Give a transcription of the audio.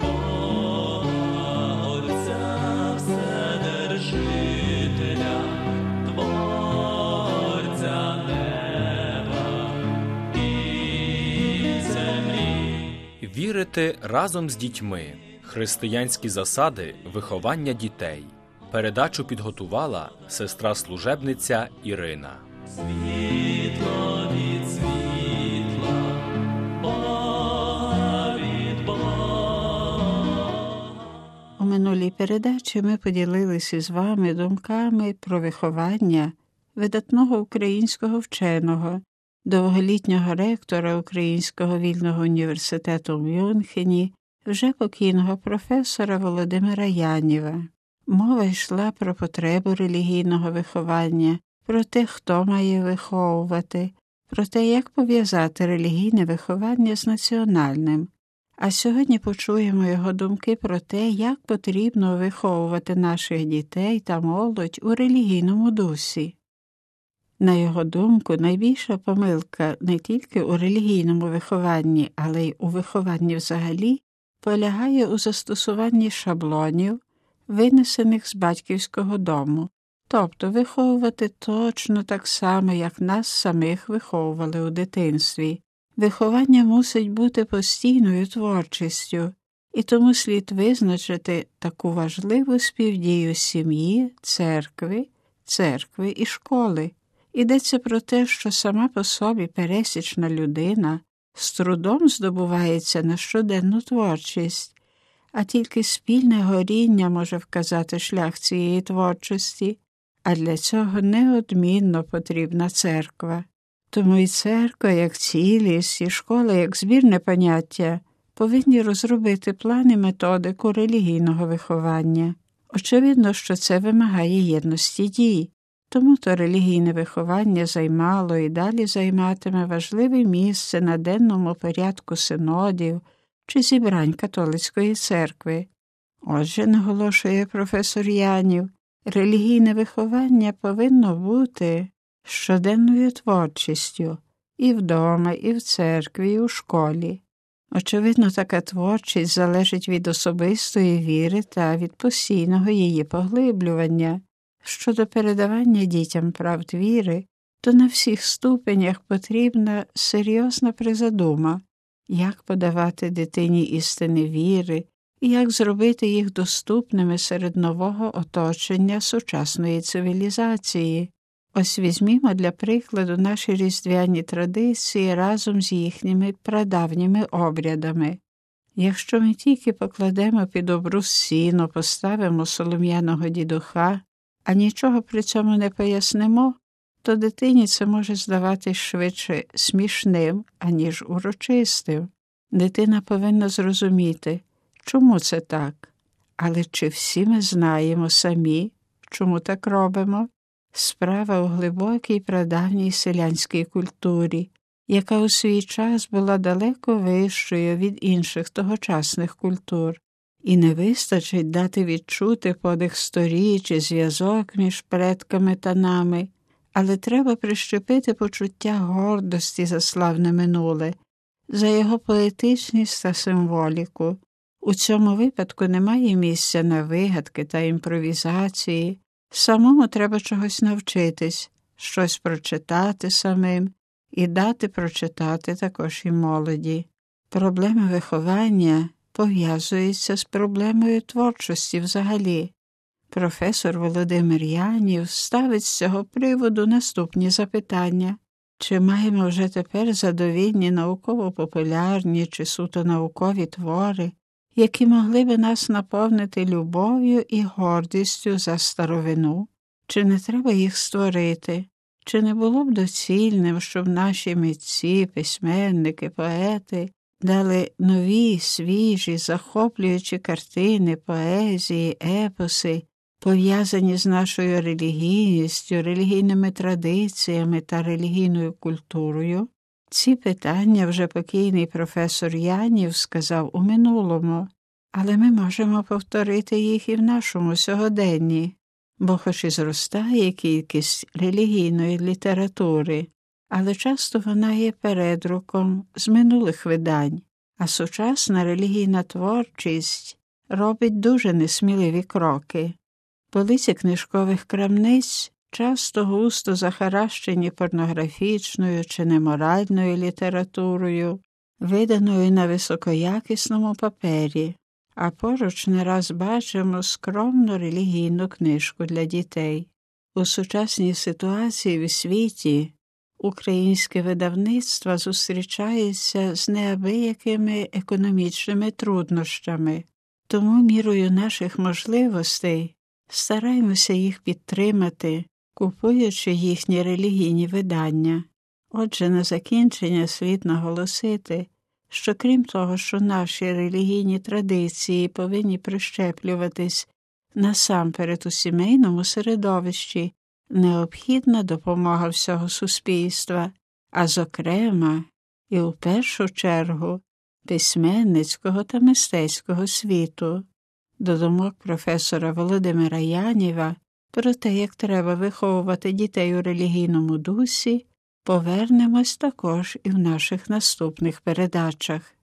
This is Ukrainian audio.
Бога, Отця Вседержителя, Творця неба і землі. Вірити разом з дітьми. Християнські засади виховання дітей. Передачу підготувала сестра служебниця Ірина. Світло минулій передачі ми поділилися з вами думками про виховання видатного українського вченого, довголітнього ректора Українського вільного університету в Мюнхені, вже покійного професора Володимира Яніва. Мова йшла про потребу релігійного виховання, про те, хто має виховувати, про те, як пов'язати релігійне виховання з національним. А сьогодні почуємо його думки про те, як потрібно виховувати наших дітей та молодь у релігійному дусі. На його думку, найбільша помилка не тільки у релігійному вихованні, але й у вихованні взагалі полягає у застосуванні шаблонів, винесених з батьківського дому, тобто виховувати точно так само, як нас самих виховували у дитинстві. Виховання мусить бути постійною творчістю, і тому слід визначити таку важливу співдію сім'ї, церкви, церкви і школи. Йдеться про те, що сама по собі пересічна людина з трудом здобувається на щоденну творчість, а тільки спільне горіння може вказати шлях цієї творчості, а для цього неодмінно потрібна церква. Тому і церква, як цілість, і школа, як збірне поняття, повинні розробити плани методику релігійного виховання. Очевидно, що це вимагає єдності дій, тому то релігійне виховання займало і далі займатиме важливе місце на денному порядку синодів чи зібрань католицької церкви. Отже, наголошує професор Янів, релігійне виховання повинно бути щоденною творчістю і вдома, і в церкві, і у школі. Очевидно, така творчість залежить від особистої віри та від постійного її поглиблювання. Щодо передавання дітям правд віри, то на всіх ступенях потрібна серйозна призадума, як подавати дитині істини віри і як зробити їх доступними серед нового оточення сучасної цивілізації. Ось візьмімо для прикладу наші різдвяні традиції разом з їхніми прадавніми обрядами. Якщо ми тільки покладемо під обрус сіно, поставимо солом'яного дідуха, а нічого при цьому не пояснимо, то дитині це може здаватись швидше смішним, аніж урочистим. Дитина повинна зрозуміти, чому це так, але чи всі ми знаємо самі, чому так робимо? Справа у глибокій прадавній селянській культурі, яка у свій час була далеко вищою від інших тогочасних культур, і не вистачить дати відчути подих сторіч і зв'язок між предками та нами, але треба прищепити почуття гордості за славне минуле, за його поетичність та символіку. У цьому випадку немає місця на вигадки та імпровізації. Самому треба чогось навчитись, щось прочитати самим і дати прочитати також і молоді. Проблема виховання пов'язується з проблемою творчості взагалі. Професор Володимир Янів ставить з цього приводу наступні запитання чи маємо вже тепер задовільні науково-популярні чи суто наукові твори, які могли би нас наповнити любов'ю і гордістю за старовину, чи не треба їх створити, чи не було б доцільним, щоб наші митці, письменники, поети дали нові, свіжі, захоплюючі картини, поезії, епоси, пов'язані з нашою релігійністю, релігійними традиціями та релігійною культурою? Ці питання вже покійний професор Янів сказав у минулому, але ми можемо повторити їх і в нашому сьогоденні, бо хоч і зростає кількість релігійної літератури, але часто вона є передруком з минулих видань, а сучасна релігійна творчість робить дуже несміливі кроки. Полиці книжкових крамниць часто густо захаращені порнографічною чи неморальною літературою, виданою на високоякісному папері, а поруч не раз бачимо скромну релігійну книжку для дітей. У сучасній ситуації в світі українське видавництво зустрічається з неабиякими економічними труднощами, тому мірою наших можливостей стараємося їх підтримати, купуючи їхні релігійні видання. Отже, на закінчення слід наголосити, що крім того, що наші релігійні традиції повинні прищеплюватись насамперед у сімейному середовищі, необхідна допомога всього суспільства, а зокрема і у першу чергу письменницького та мистецького світу. До думок професора Володимира Яніва про те, як треба виховувати дітей у релігійному дусі, повернемось також і в наших наступних передачах.